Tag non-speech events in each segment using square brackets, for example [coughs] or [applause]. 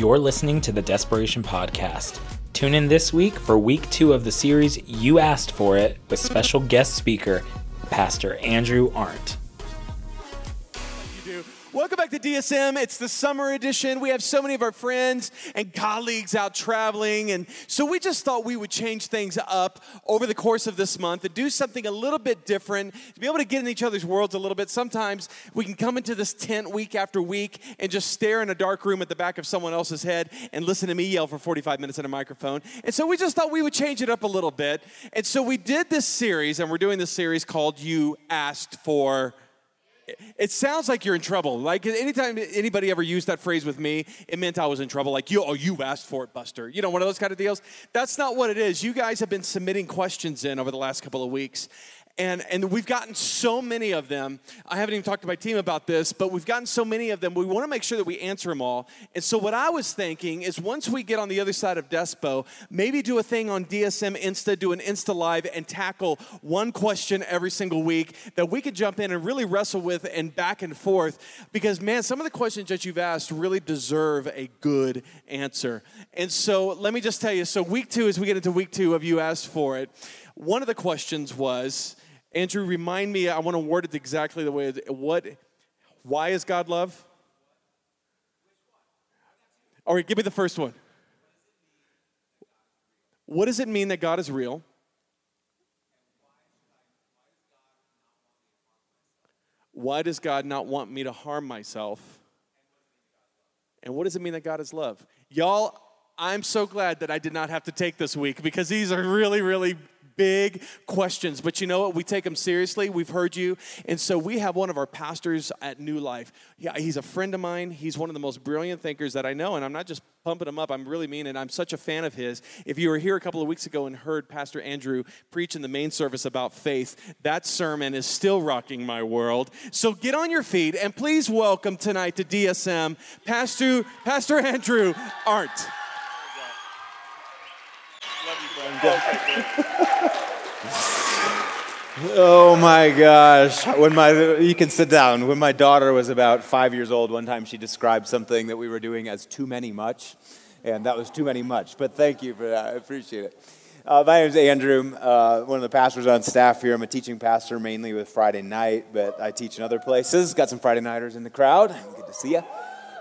You're listening to the Desperation Podcast. Tune in this week for week two of the series You Asked For It with special guest speaker, Pastor Andrew Arndt. Welcome back to DSM. It's the summer edition. We have so many of our friends and colleagues out traveling. And so we just thought we would change things up over the course of this month and do something a little bit different to be able to get in each other's worlds a little bit. Sometimes we can come into this tent week after week and just stare in a dark room at the back of someone else's head and listen to me yell for 45 minutes in a microphone. And so we just thought we would change it up a little bit. And so we did this series, and we're doing this series called You Asked For it sounds like you're in trouble. Like anytime anybody ever used that phrase with me, it meant I was in trouble. Like you, oh, you asked for it, Buster. You know, one of those kind of deals. That's not what it is. You guys have been submitting questions in over the last couple of weeks, and, and we've gotten so many of them. I haven't even talked to my team about this, but we've gotten so many of them. We want to make sure that we answer them all. And so, what I was thinking is once we get on the other side of Despo, maybe do a thing on DSM Insta, do an Insta Live, and tackle one question every single week that we could jump in and really wrestle with and back and forth. Because, man, some of the questions that you've asked really deserve a good answer. And so, let me just tell you so, week two, as we get into week two of You Asked For It, one of the questions was, Andrew, remind me, I want to word it exactly the way what why is God love? All right, give me the first one. What does it mean that God is real? Why does God not want me to harm myself? And what does it mean that God is love? Y'all, I'm so glad that I did not have to take this week because these are really, really big questions. But you know what? We take them seriously. We've heard you. And so we have one of our pastors at New Life. Yeah, he's a friend of mine. He's one of the most brilliant thinkers that I know. And I'm not just pumping him up, I'm really mean it. I'm such a fan of his. If you were here a couple of weeks ago and heard Pastor Andrew preach in the main service about faith, that sermon is still rocking my world. So get on your feet and please welcome tonight to DSM Pastor, Pastor Andrew Arndt. [laughs] oh my gosh. When my you can sit down. When my daughter was about 5 years old, one time she described something that we were doing as too many much, and that was too many much. But thank you for that. I appreciate it. Uh, my name is Andrew, uh, one of the pastors on staff here. I'm a teaching pastor mainly with Friday night, but I teach in other places. Got some Friday nighters in the crowd. Good to see you.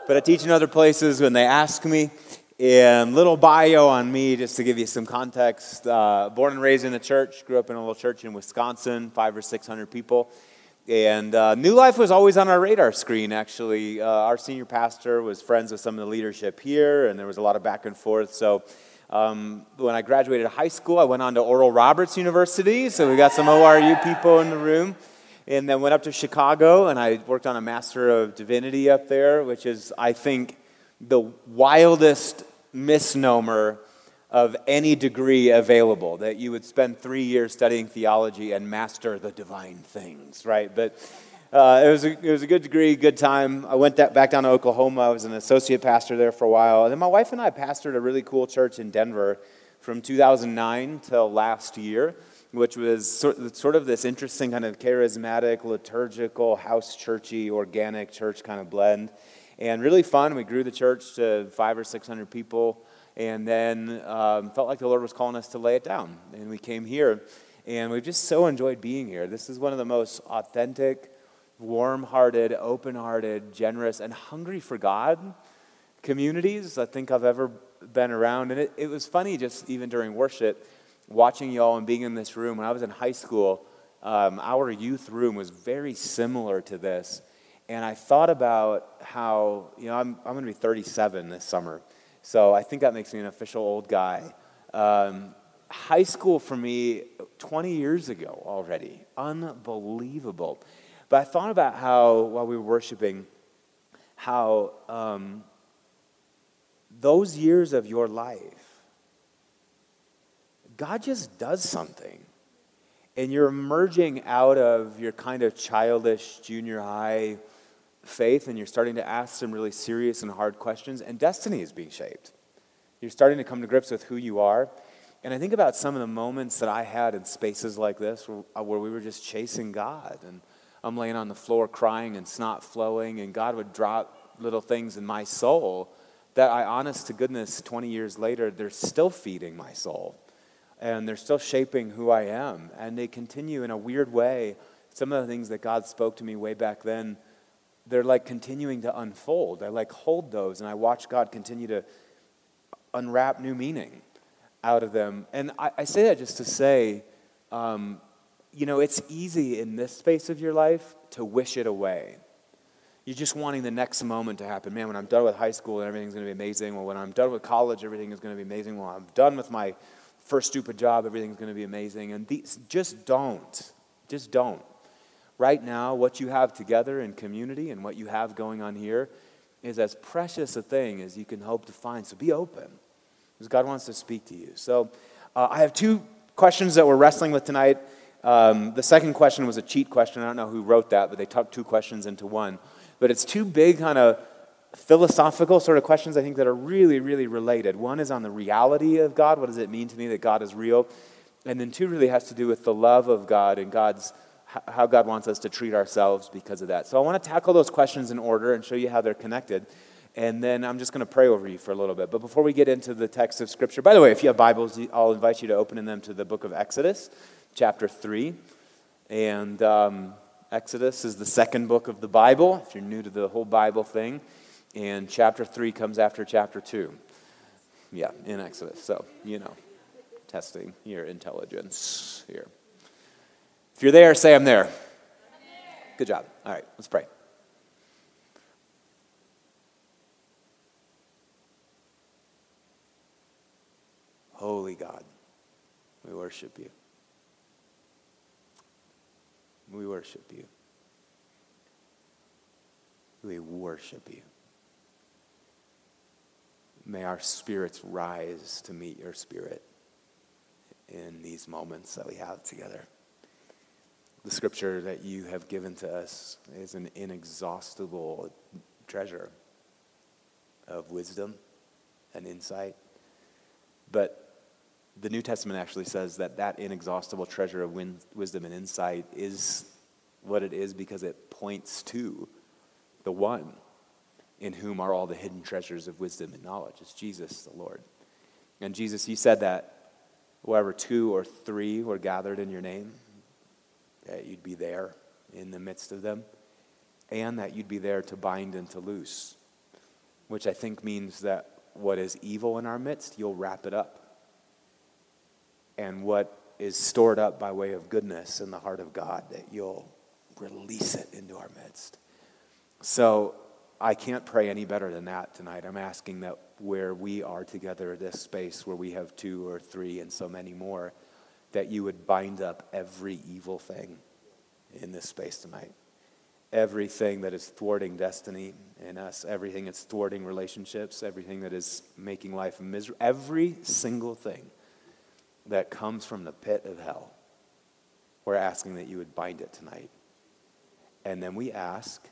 But I teach in other places when they ask me. And little bio on me, just to give you some context. Uh, born and raised in the church, grew up in a little church in Wisconsin, five or six hundred people. And uh, New Life was always on our radar screen, actually. Uh, our senior pastor was friends with some of the leadership here, and there was a lot of back and forth. So um, when I graduated high school, I went on to Oral Roberts University. So we got some ORU people in the room. And then went up to Chicago, and I worked on a Master of Divinity up there, which is, I think, the wildest misnomer of any degree available, that you would spend three years studying theology and master the divine things, right? But uh, it, was a, it was a good degree, good time. I went that, back down to Oklahoma. I was an associate pastor there for a while. And then my wife and I pastored a really cool church in Denver from 2009 till last year, which was sort, sort of this interesting kind of charismatic, liturgical, house churchy, organic church kind of blend and really fun. We grew the church to five or six hundred people, and then um, felt like the Lord was calling us to lay it down. And we came here, and we've just so enjoyed being here. This is one of the most authentic, warm-hearted, open-hearted, generous, and hungry for God communities I think I've ever been around. And it, it was funny just even during worship, watching y'all and being in this room. When I was in high school, um, our youth room was very similar to this and I thought about how, you know, I'm, I'm going to be 37 this summer. So I think that makes me an official old guy. Um, high school for me, 20 years ago already. Unbelievable. But I thought about how, while we were worshiping, how um, those years of your life, God just does something. And you're emerging out of your kind of childish junior high faith and you're starting to ask some really serious and hard questions, and destiny is being shaped. You're starting to come to grips with who you are. And I think about some of the moments that I had in spaces like this where, uh, where we were just chasing God. And I'm laying on the floor crying and snot flowing, and God would drop little things in my soul that I, honest to goodness, 20 years later, they're still feeding my soul. And they're still shaping who I am. And they continue in a weird way. Some of the things that God spoke to me way back then, they're like continuing to unfold. I like hold those and I watch God continue to unwrap new meaning out of them. And I, I say that just to say, um, you know, it's easy in this space of your life to wish it away. You're just wanting the next moment to happen. Man, when I'm done with high school, everything's going to be amazing. Well, when I'm done with college, everything is going to be amazing. Well, I'm done with my first stupid job, everything's going to be amazing. And these, just don't. Just don't. Right now, what you have together in community and what you have going on here is as precious a thing as you can hope to find. So be open because God wants to speak to you. So uh, I have two questions that we're wrestling with tonight. Um, the second question was a cheat question. I don't know who wrote that, but they tucked two questions into one. But it's two big kind of philosophical sort of questions I think that are really, really related. One is on the reality of God. What does it mean to me that God is real? And then two really has to do with the love of God and God's how God wants us to treat ourselves because of that. So I want to tackle those questions in order and show you how they're connected. And then I'm just going to pray over you for a little bit. But before we get into the text of Scripture, by the way, if you have Bibles, I'll invite you to open in them to the book of Exodus, chapter 3. And um, Exodus is the second book of the Bible, if you're new to the whole Bible thing. And chapter 3 comes after chapter 2. Yeah, in Exodus. So, you know, testing your intelligence here. If you're there, say, I'm there. I'm there. Good job. All right, let's pray. Holy God, we worship you. We worship you. We worship you. May our spirits rise to meet your spirit in these moments that we have together. The scripture that you have given to us is an inexhaustible treasure of wisdom and insight. But the New Testament actually says that that inexhaustible treasure of win- wisdom and insight is what it is because it points to the one in whom are all the hidden treasures of wisdom and knowledge. It's Jesus, the Lord. And Jesus, you said that wherever two or three were gathered in your name, that you'd be there in the midst of them, and that you'd be there to bind and to loose, which I think means that what is evil in our midst, you'll wrap it up and what is stored up by way of goodness in the heart of God, that you'll release it into our midst. So I can't pray any better than that tonight. I'm asking that where we are together, this space where we have two or three and so many more, that you would bind up every evil thing in this space tonight. Everything that is thwarting destiny in us, everything that's thwarting relationships, everything that is making life miserable, every single thing that comes from the pit of hell. We're asking that you would bind it tonight. And then we ask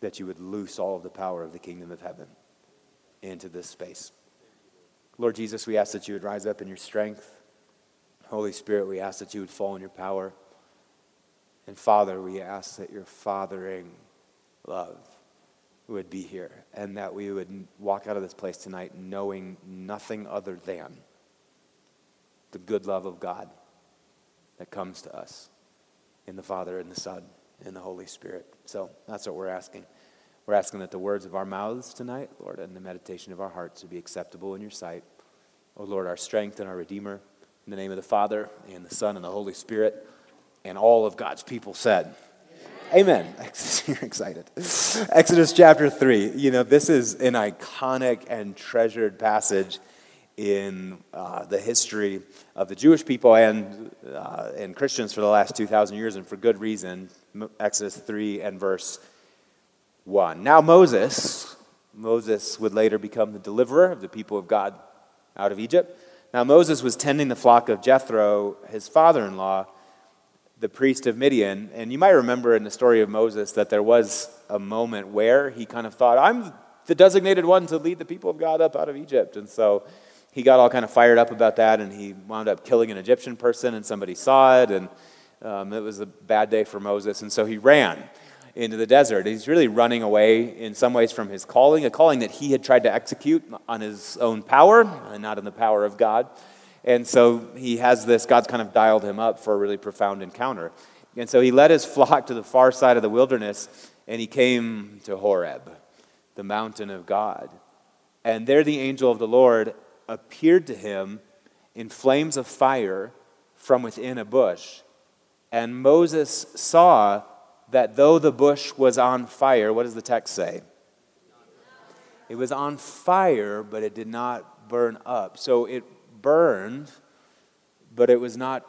that you would loose all of the power of the kingdom of heaven into this space. Lord Jesus, we ask that you would rise up in your strength. Holy Spirit, we ask that you would fall in your power. And Father, we ask that your fathering love would be here and that we would walk out of this place tonight knowing nothing other than the good love of God that comes to us in the Father and the Son and the Holy Spirit. So that's what we're asking. We're asking that the words of our mouths tonight, Lord, and the meditation of our hearts would be acceptable in your sight. Oh, Lord, our strength and our Redeemer, in the name of the Father and the Son and the Holy Spirit, and all of God's people said, Amen. You're [laughs] excited. Exodus chapter 3. You know, this is an iconic and treasured passage in uh, the history of the Jewish people and, uh, and Christians for the last 2,000 years, and for good reason. Exodus 3 and verse 1. Now, Moses, Moses would later become the deliverer of the people of God out of Egypt. Now, Moses was tending the flock of Jethro, his father in law, the priest of Midian. And you might remember in the story of Moses that there was a moment where he kind of thought, I'm the designated one to lead the people of God up out of Egypt. And so he got all kind of fired up about that, and he wound up killing an Egyptian person, and somebody saw it, and um, it was a bad day for Moses, and so he ran. Into the desert. He's really running away in some ways from his calling, a calling that he had tried to execute on his own power and not in the power of God. And so he has this, God's kind of dialed him up for a really profound encounter. And so he led his flock to the far side of the wilderness and he came to Horeb, the mountain of God. And there the angel of the Lord appeared to him in flames of fire from within a bush. And Moses saw that though the bush was on fire, what does the text say? It was on fire, but it did not burn up. So it burned, but it was not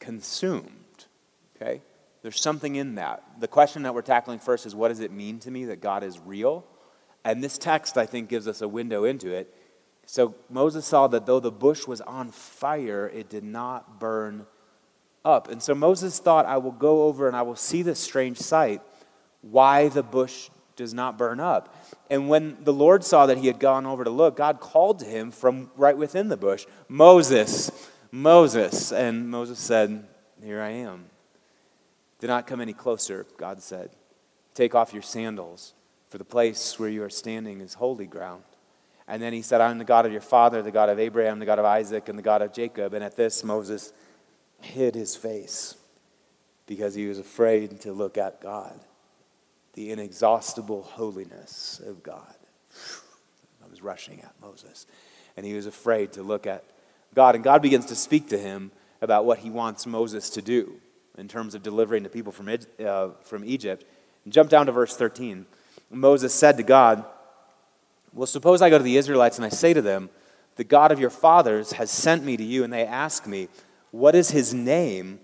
consumed. Okay? There's something in that. The question that we're tackling first is what does it mean to me that God is real? And this text, I think, gives us a window into it. So Moses saw that though the bush was on fire, it did not burn up. And so Moses thought, I will go over and I will see this strange sight, why the bush does not burn up. And when the Lord saw that he had gone over to look, God called to him from right within the bush, Moses, Moses. And Moses said, Here I am. Do not come any closer, God said. Take off your sandals, for the place where you are standing is holy ground. And then he said, I'm the God of your father, the God of Abraham, the God of Isaac, and the God of Jacob. And at this, Moses hid his face because he was afraid to look at God, the inexhaustible holiness of God. I was rushing at Moses. And he was afraid to look at God. And God begins to speak to him about what he wants Moses to do in terms of delivering the people from, uh, from Egypt. And jump down to verse 13. Moses said to God, Well, suppose I go to the Israelites and I say to them, The God of your fathers has sent me to you, and they ask me, What is his name?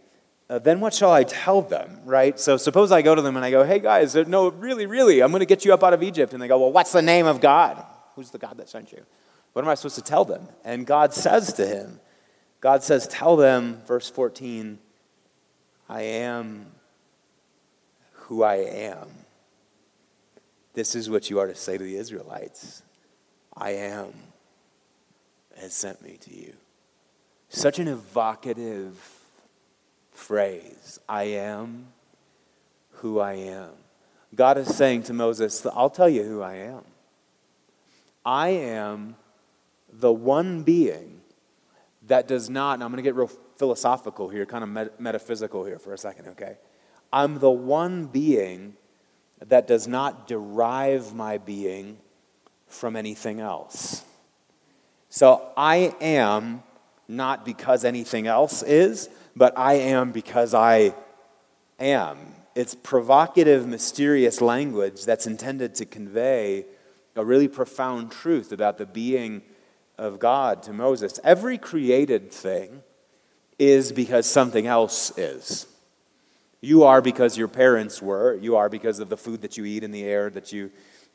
Uh, then what shall I tell them, right? So suppose I go to them and I go, Hey guys, uh, no, really, really, I'm going to get you up out of Egypt. And they go, Well, what's the name of God? Who's the God that sent you? What am I supposed to tell them? And God says to him, God says, Tell them, verse 14, I am who I am. This is what you are to say to the Israelites I am has sent me to you. Such an evocative phrase I am who I am. God is saying to Moses, I'll tell you who I am. I am the one being that does not, and I'm going to get real philosophical here, kind of met- metaphysical here for a second, okay? I'm the one being that does not derive my being from anything else. So I am not because anything else is, but I am because I am. It's provocative, mysterious language that's intended to convey a really profound truth about the being of God to Moses. Every created thing is because something else is. You are because your parents were. You are because of the food that you eat and the air that you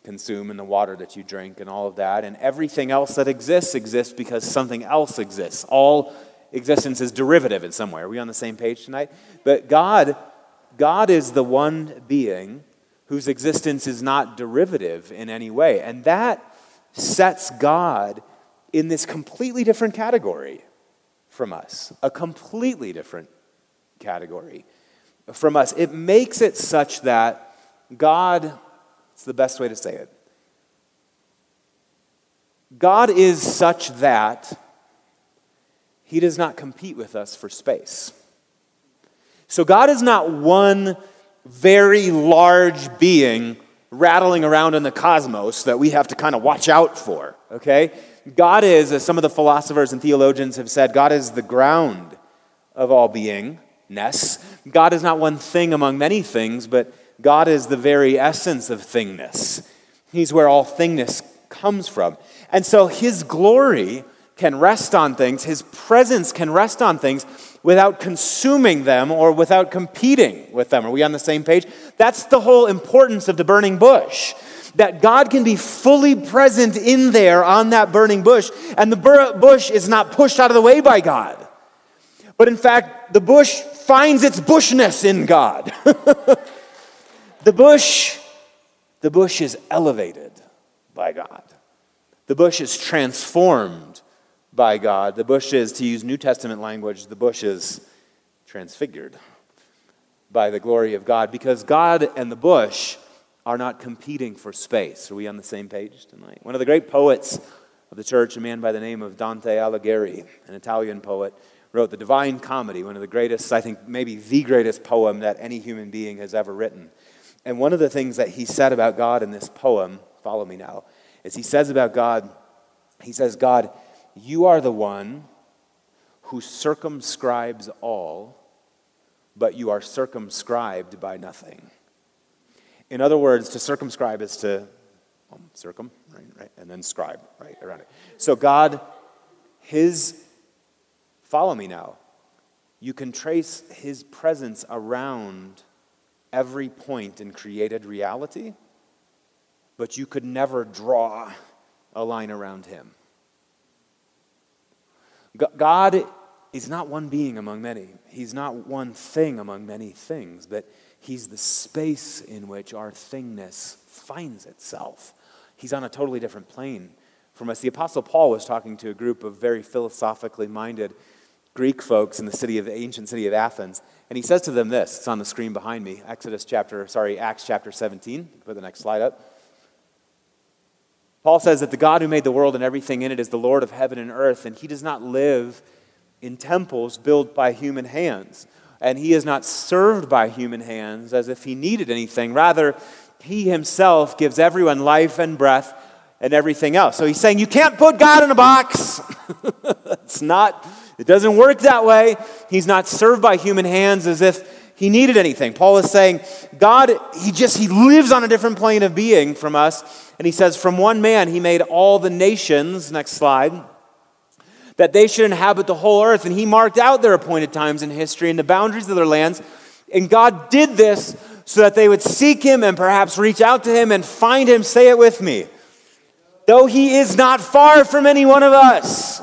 consume and the water that you drink and all of that. And everything else that exists exists because something else exists. All existence is derivative in some way. Are we on the same page tonight? But God, God is the one being whose existence is not derivative in any way. And that sets God in this completely different category from us, a completely different category from us. It makes it such that God, it's the best way to say it, God is such that he does not compete with us for space. So God is not one very large being rattling around in the cosmos that we have to kind of watch out for, okay? God is, as some of the philosophers and theologians have said, God is the ground of all beingness. God is not one thing among many things, but God is the very essence of thingness. He's where all thingness comes from. And so his glory can rest on things, his presence can rest on things without consuming them or without competing with them. Are we on the same page? That's the whole importance of the burning bush that God can be fully present in there on that burning bush, and the bush is not pushed out of the way by God. But in fact, the bush finds its bushness in God. [laughs] the bush, the bush is elevated by God. The bush is transformed by God. The bush is, to use New Testament language, the bush is transfigured by the glory of God because God and the bush are not competing for space. Are we on the same page tonight? One of the great poets of the church, a man by the name of Dante Alighieri, an Italian poet, wrote The Divine Comedy, one of the greatest, I think maybe the greatest poem that any human being has ever written. And one of the things that he said about God in this poem, follow me now, is he says about God, he says, God, you are the one who circumscribes all, but you are circumscribed by nothing. In other words, to circumscribe is to um, circum, right, right, and then scribe, right, around it. So God, His, follow me now, you can trace His presence around every point in created reality, but you could never draw a line around Him. God is not one being among many. He's not one thing among many things, but He's the space in which our thingness finds itself. He's on a totally different plane from us. The Apostle Paul was talking to a group of very philosophically minded Greek folks in the city of the ancient city of Athens, and he says to them this. It's on the screen behind me. Exodus chapter, sorry, Acts chapter 17. Put the next slide up. Paul says that the God who made the world and everything in it is the Lord of heaven and earth, and he does not live in temples built by human hands. And he is not served by human hands as if he needed anything. Rather, he himself gives everyone life and breath and everything else. So he's saying you can't put God in a box. [laughs] it's not, it doesn't work that way. He's not served by human hands as if he needed anything. Paul is saying, God, he just, he lives on a different plane of being from us. And he says, from one man, he made all the nations, next slide, that they should inhabit the whole earth. And he marked out their appointed times in history and the boundaries of their lands. And God did this so that they would seek him and perhaps reach out to him and find him. Say it with me. Though he is not far from any one of us.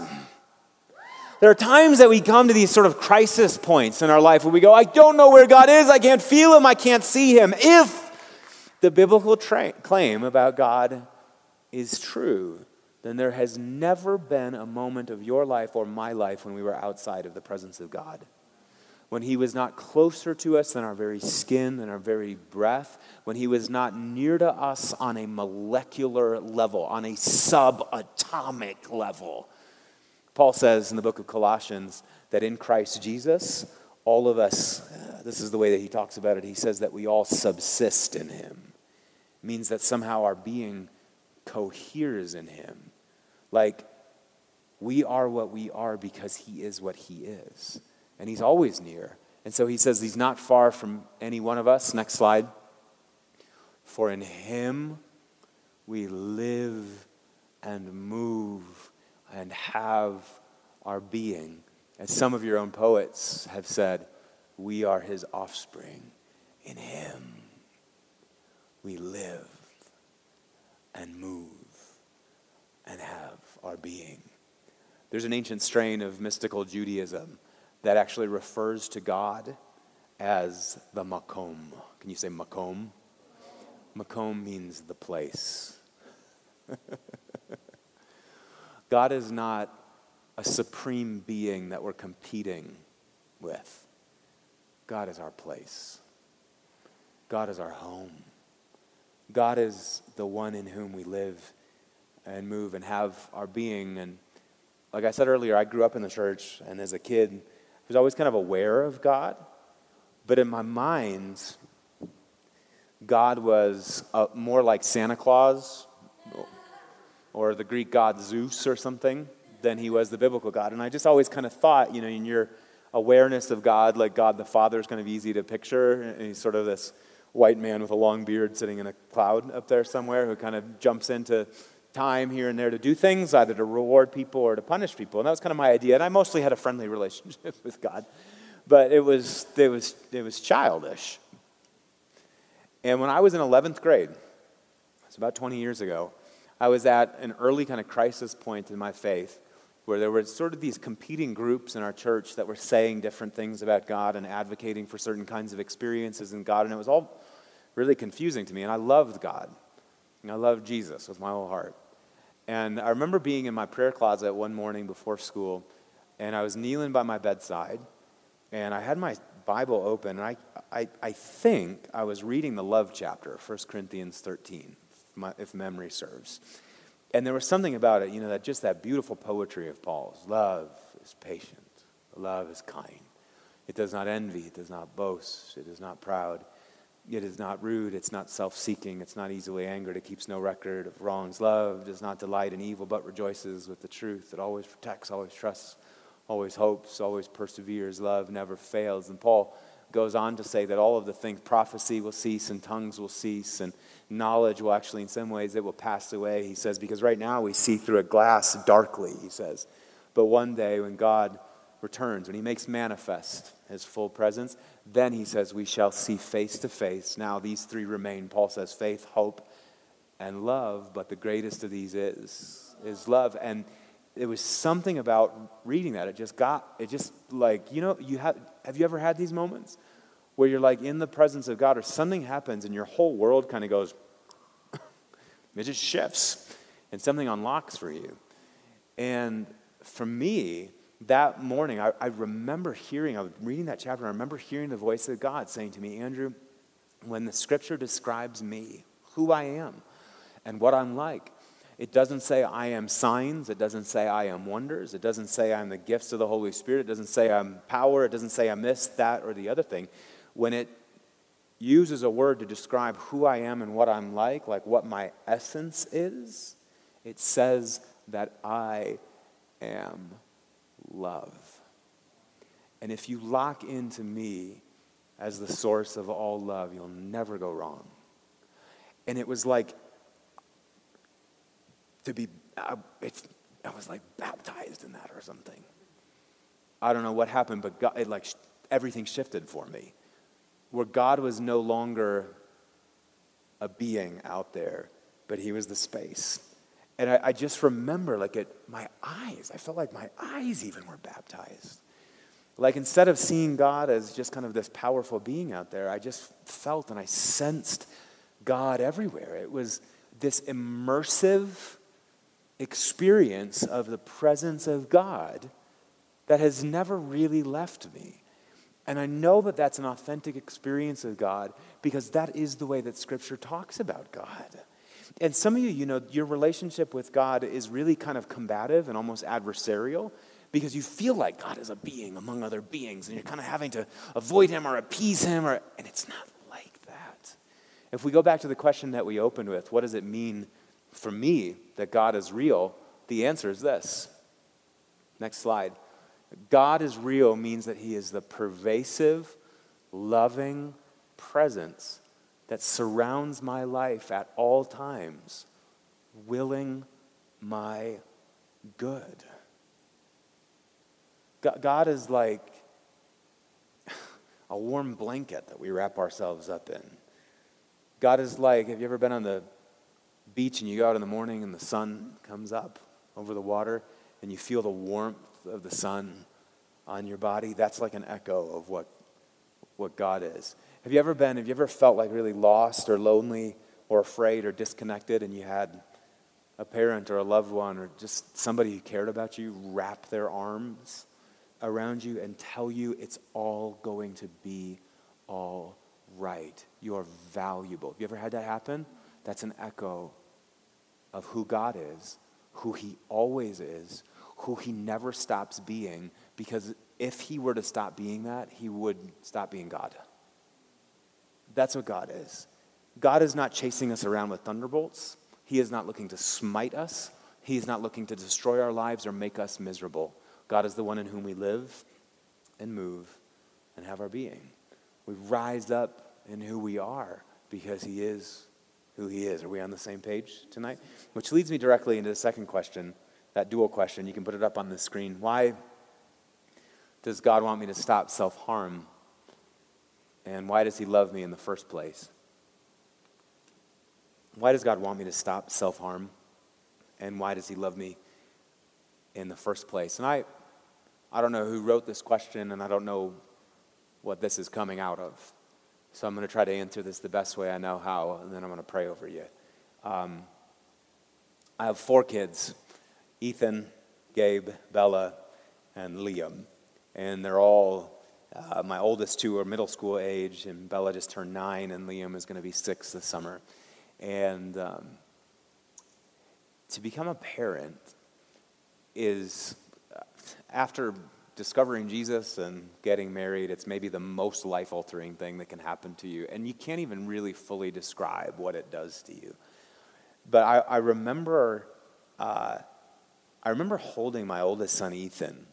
There are times that we come to these sort of crisis points in our life where we go, I don't know where God is, I can't feel him, I can't see him. If the biblical tra- claim about God is true, then there has never been a moment of your life or my life when we were outside of the presence of God. When he was not closer to us than our very skin, than our very breath, when he was not near to us on a molecular level, on a subatomic level Paul says in the book of Colossians that in Christ Jesus, all of us, uh, this is the way that he talks about it, he says that we all subsist in him. It means that somehow our being coheres in him. Like we are what we are because he is what he is. And he's always near. And so he says he's not far from any one of us. Next slide. For in him we live and move and have our being. As some of your own poets have said, we are his offspring. In him we live and move and have our being. There's an ancient strain of mystical Judaism that actually refers to God as the makom. Can you say makom? Makom means the place. [laughs] God is not a supreme being that we're competing with. God is our place. God is our home. God is the one in whom we live and move and have our being. And like I said earlier, I grew up in the church, and as a kid, I was always kind of aware of God. But in my mind, God was uh, more like Santa Claus or the Greek god Zeus or something than he was the biblical God. And I just always kind of thought, you know, in your awareness of God, like God the Father is kind of easy to picture. And he's sort of this white man with a long beard sitting in a cloud up there somewhere who kind of jumps into time here and there to do things, either to reward people or to punish people. And that was kind of my idea. And I mostly had a friendly [laughs] relationship with God. But it was, it was, it was childish. And when I was in 11th grade, it's about 20 years ago, I was at an early kind of crisis point in my faith where there were sort of these competing groups in our church that were saying different things about God and advocating for certain kinds of experiences in God. And it was all really confusing to me. And I loved God. And I loved Jesus with my whole heart. And I remember being in my prayer closet one morning before school, and I was kneeling by my bedside, and I had my Bible open, and I, I, I think I was reading the love chapter, 1 Corinthians 13, if, if memory serves. And there was something about it, you know, that just that beautiful poetry of Paul's. Love is patient, love is kind. It does not envy, it does not boast, it is not proud. It is not rude, it's not self seeking, it's not easily angered, it keeps no record of wrongs. Love does not delight in evil, but rejoices with the truth. It always protects, always trusts, always hopes, always perseveres. Love never fails. And Paul goes on to say that all of the things, prophecy will cease, and tongues will cease, and knowledge will actually, in some ways, it will pass away. He says, because right now we see through a glass darkly, he says. But one day when God returns, when he makes manifest his full presence, then he says, We shall see face to face. Now, these three remain. Paul says faith, hope, and love, but the greatest of these is, is love. And it was something about reading that. It just got, it just like, you know, you have, have you ever had these moments where you're like in the presence of God or something happens and your whole world kind of goes, [coughs] it just shifts and something unlocks for you. And for me, that morning, I, I remember hearing, I was reading that chapter, I remember hearing the voice of God saying to me, Andrew, when the scripture describes me, who I am, and what I'm like, it doesn't say I am signs. It doesn't say I am wonders. It doesn't say I'm the gifts of the Holy Spirit. It doesn't say I'm power. It doesn't say I'm this, that, or the other thing. When it uses a word to describe who I am and what I'm like, like what my essence is, it says that I am love. And if you lock into me as the source of all love, you'll never go wrong. And it was like to be, I, I was like baptized in that or something. I don't know what happened, but God, it like everything shifted for me. Where God was no longer a being out there, but He was the space. And I, I just remember, like, it, my eyes, I felt like my eyes even were baptized. Like, instead of seeing God as just kind of this powerful being out there, I just felt and I sensed God everywhere. It was this immersive experience of the presence of God that has never really left me. And I know that that's an authentic experience of God because that is the way that Scripture talks about God. And some of you, you know, your relationship with God is really kind of combative and almost adversarial because you feel like God is a being among other beings and you're kind of having to avoid him or appease him or and it's not like that. If we go back to the question that we opened with, what does it mean for me that God is real? The answer is this. Next slide. God is real means that he is the pervasive, loving presence that surrounds my life at all times, willing my good. God is like [laughs] a warm blanket that we wrap ourselves up in. God is like, have you ever been on the beach and you go out in the morning and the sun comes up over the water and you feel the warmth of the sun on your body? That's like an echo of what, what God is. Have you ever been, have you ever felt like really lost or lonely or afraid or disconnected and you had a parent or a loved one or just somebody who cared about you wrap their arms around you and tell you it's all going to be all right. You are valuable. Have you ever had that happen? That's an echo of who God is, who He always is, who He never stops being, because if He were to stop being that, He would stop being God. That's what God is. God is not chasing us around with thunderbolts. He is not looking to smite us. He is not looking to destroy our lives or make us miserable. God is the one in whom we live and move and have our being. We rise up in who we are because He is who He is. Are we on the same page tonight? Which leads me directly into the second question, that dual question. You can put it up on the screen. Why does God want me to stop self harm and why does He love me in the first place? Why does God want me to stop self harm? And why does He love me in the first place? And I, I don't know who wrote this question, and I don't know what this is coming out of. So I'm going to try to answer this the best way I know how, and then I'm going to pray over you. Um, I have four kids Ethan, Gabe, Bella, and Liam. And they're all Uh, my oldest two are middle school age, and Bella just turned nine, and Liam is going to be six this summer. And um, to become a parent is, uh, after discovering Jesus and getting married, it's maybe the most life altering thing that can happen to you. And you can't even really fully describe what it does to you. But I, I remember, uh, I remember holding my oldest son, Ethan,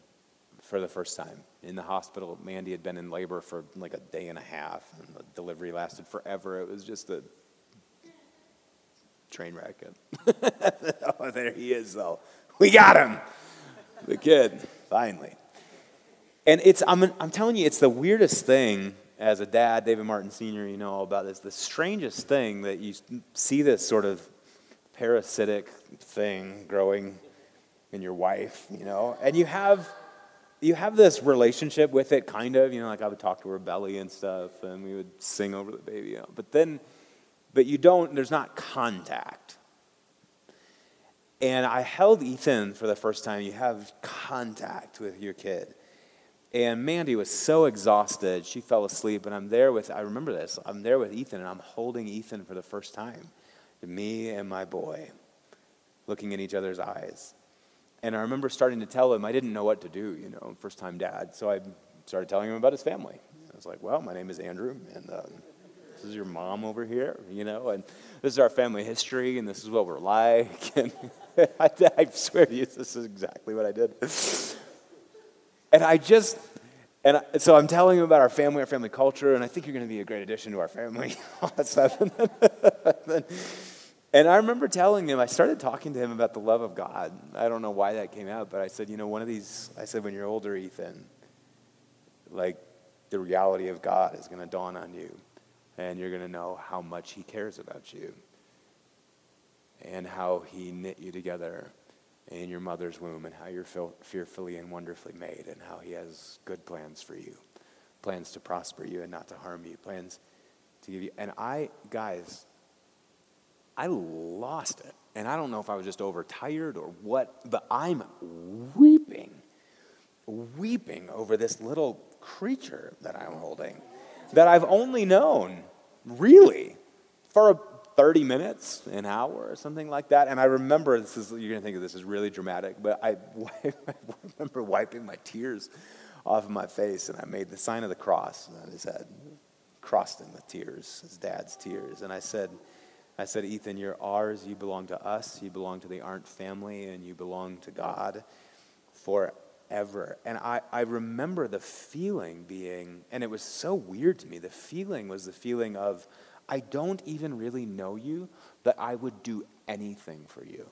for the first time in the hospital. Mandy had been in labor for like a day and a half, and the delivery lasted forever. It was just a train wreck. [laughs] oh, there he is, though. We got him. The kid, finally. And it's, I'm, I'm telling you, it's the weirdest thing as a dad, David Martin Sr., you know all about this. The strangest thing that you see this sort of parasitic thing growing in your wife, you know, and you have you have this relationship with it, kind of. You know, like I would talk to her belly and stuff, and we would sing over the baby. You know, but then, but you don't. There's not contact. And I held Ethan for the first time. You have contact with your kid. And Mandy was so exhausted, she fell asleep. And I'm there with, I remember this, I'm there with Ethan, and I'm holding Ethan for the first time. Me and my boy looking in each other's eyes. And I remember starting to tell him I didn't know what to do, you know, first time dad. So I started telling him about his family. I was like, well, my name is Andrew, and um, this is your mom over here, you know, and this is our family history, and this is what we're like. [laughs] And I, [laughs] I swear to you, this is exactly what I did. And I just, and I, so I'm telling him about our family, our family culture, and I think you're going to be a great addition to our family, [laughs] all that stuff. And, I remember telling him, I started talking to him about the love of God. I don't know why that came out, but I said, you know, one of these, I said, when you're older, Ethan, like the reality of God is going to dawn on you, and you're going to know how much He cares about you, and how He knit you together in your mother's womb and how you're fearfully and wonderfully made and how he has good plans for you plans to prosper you and not to harm you plans to give you and i guys i lost it. And i don't know if i was just overtired or what but i'm weeping weeping over this little creature that i'm holding that i've only known really for a 30 minutes, an hour, or something like that. And I remember this is, you're going to think of this as really dramatic, but I, I [laughs] remember wiping my tears off of my face and I made the sign of the cross on his head, crossed him with tears, his dad's tears. And I said, I said, Ethan, you're ours. You belong to us. You belong to the Arndt family, and you belong to God forever. And I, I remember the feeling being, and it was so weird to me. The feeling was the feeling of, I don't even really know you, but I would do anything for you.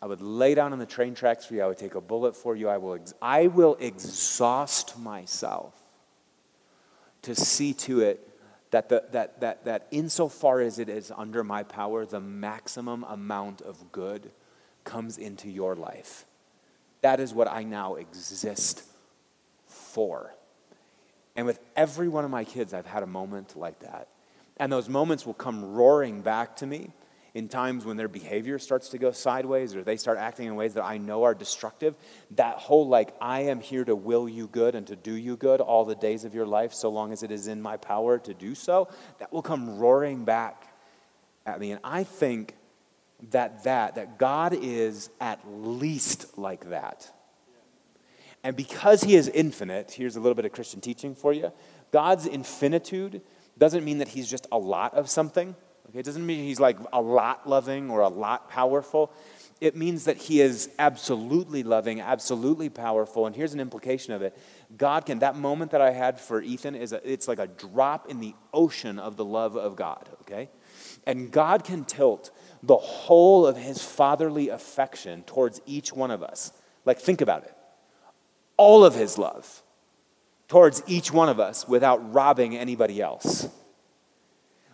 I would lay down on the train tracks for you. I would take a bullet for you. I will, ex- I will exhaust myself to see to it that, the, that, that, that insofar as it is under my power, the maximum amount of good comes into your life. That is what I now exist for. And with every one of my kids, I've had a moment like that. And those moments will come roaring back to me in times when their behavior starts to go sideways or they start acting in ways that I know are destructive. That whole, like, I am here to will you good and to do you good all the days of your life, so long as it is in my power to do so, that will come roaring back at me. And I think that that, that God is at least like that and because he is infinite, here's a little bit of Christian teaching for you. God's infinitude doesn't mean that he's just a lot of something. Okay, it doesn't mean he's like a lot loving or a lot powerful. It means that he is absolutely loving, absolutely powerful. And here's an implication of it. God can, that moment that I had for Ethan is a, it's like a drop in the ocean of the love of God, okay? And God can tilt the whole of his fatherly affection towards each one of us. Like, think about it all of his love towards each one of us without robbing anybody else.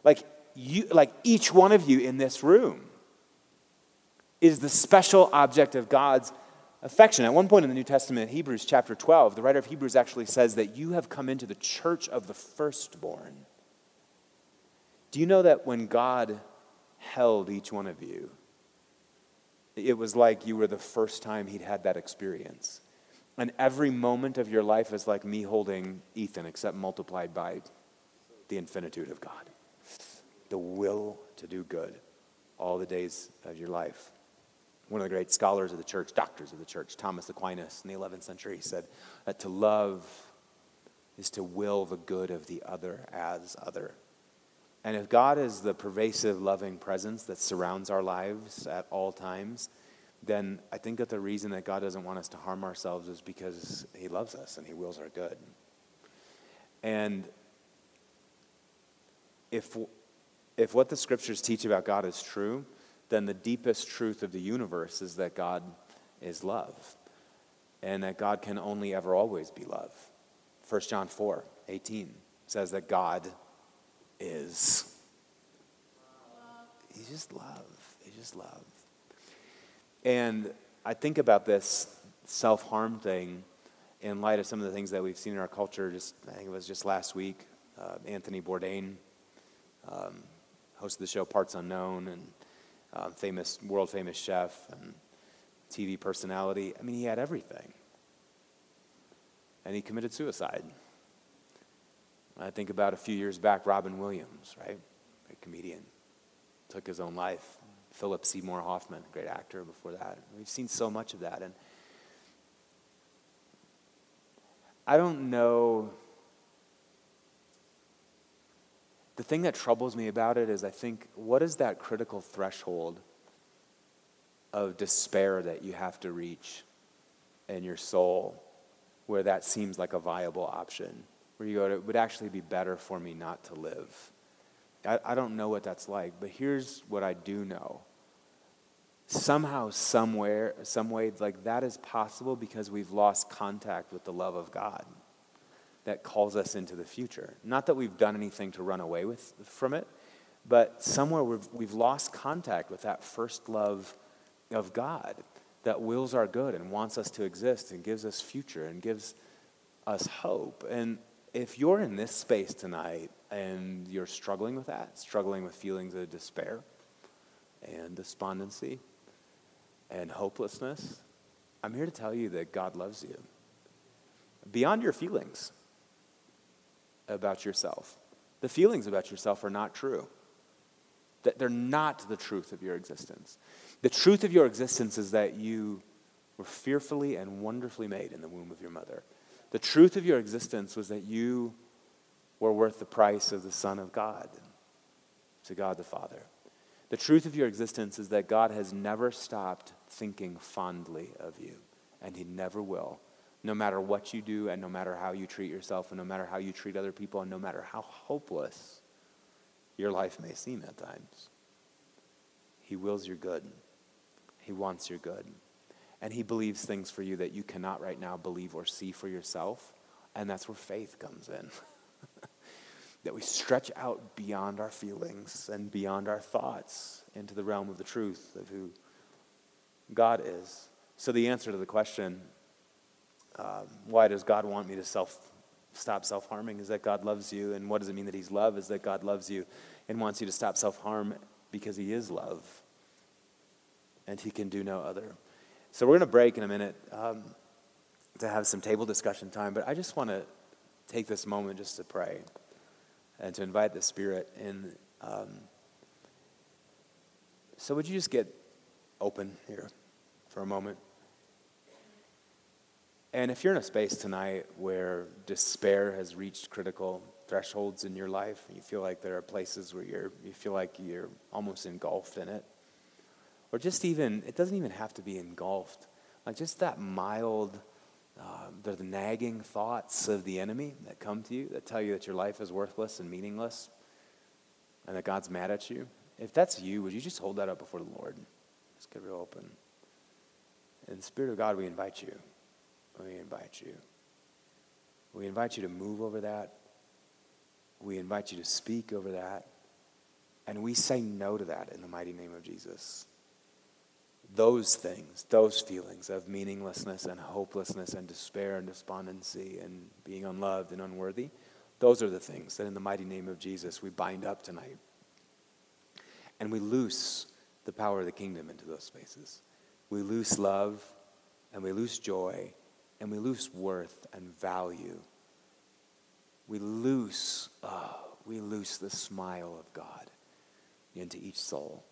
Like you like each one of you in this room is the special object of God's affection. At one point in the New Testament, Hebrews chapter 12, the writer of Hebrews actually says that you have come into the church of the firstborn. Do you know that when God held each one of you, it was like you were the first time he'd had that experience? And every moment of your life is like me holding Ethan, except multiplied by the infinitude of God. The will to do good all the days of your life. One of the great scholars of the church, doctors of the church, Thomas Aquinas in the 11th century, said that to love is to will the good of the other as other. And if God is the pervasive, loving presence that surrounds our lives at all times, then I think that the reason that God doesn't want us to harm ourselves is because He loves us and He wills our good. And if, if what the scriptures teach about God is true, then the deepest truth of the universe is that God is love and that God can only ever always be love. 1 John 4 18 says that God is. He's just love. He's just love. And I think about this self harm thing in light of some of the things that we've seen in our culture. Just I think it was just last week. Uh, Anthony Bourdain um, hosted the show Parts Unknown and um, famous world famous chef and TV personality. I mean, he had everything, and he committed suicide. I think about a few years back, Robin Williams, right, a comedian, took his own life. Philip Seymour Hoffman, great actor before that. We've seen so much of that. And I don't know. The thing that troubles me about it is I think, what is that critical threshold of despair that you have to reach in your soul where that seems like a viable option? Where you go, it would actually be better for me not to live. I, I don't know what that's like, but here's what I do know. Somehow, somewhere, some way, like that is possible because we've lost contact with the love of God that calls us into the future. Not that we've done anything to run away with from it, but somewhere we've, we've lost contact with that first love of God that wills our good and wants us to exist and gives us future and gives us hope. And if you're in this space tonight and you're struggling with that, struggling with feelings of despair and despondency and hopelessness, I'm here to tell you that God loves you beyond your feelings about yourself. The feelings about yourself are not true. That they're not the truth of your existence. The truth of your existence is that you were fearfully and wonderfully made in the womb of your mother. The truth of your existence was that you were worth the price of the Son of God to God the Father. The truth of your existence is that God has never stopped thinking fondly of you, and He never will, no matter what you do, and no matter how you treat yourself, and no matter how you treat other people, and no matter how hopeless your life may seem at times. He wills your good, He wants your good. And He believes things for you that you cannot right now believe or see for yourself. And that's where faith comes in. [laughs] that we stretch out beyond our feelings and beyond our thoughts into the realm of the truth of who God is. So, the answer to the question, um, why does God want me to self, stop self harming, is that God loves you. And what does it mean that He's love? Is that God loves you and wants you to stop self harm because He is love. And He can do no other. So we're going to break in a minute um, to have some table discussion time, but I just want to take this moment just to pray and to invite the Spirit in. Um, so would you just get open here for a moment? And if you're in a space tonight where despair has reached critical thresholds in your life, and you feel like there are places where you're, you feel like you're almost engulfed in it, or just even, it doesn't even have to be engulfed. Like just that mild, uh, the nagging thoughts of the enemy that come to you that tell you that your life is worthless and meaningless and that God's mad at you. If that's you, would you just hold that up before the Lord? Just get real open. In the Spirit of God, we invite you. We invite you. We invite you to move over that. We invite you to speak over that. And we say no to that in the mighty name of Jesus those things, those feelings of meaninglessness and hopelessness and despair and despondency and being unloved and unworthy, those are the things that in the mighty name of Jesus we bind up tonight. And we loose the power of the kingdom into those spaces. We loose love and we loose joy and we loose worth and value. We loose, oh, we loose the smile of God into each soul.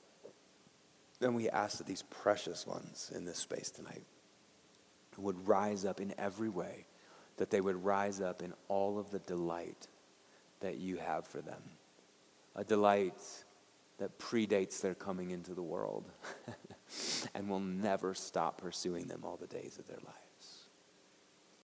Then we ask that these precious ones in this space tonight would rise up in every way, that they would rise up in all of the delight that you have for them. A delight that predates their coming into the world [laughs] and will never stop pursuing them all the days of their lives.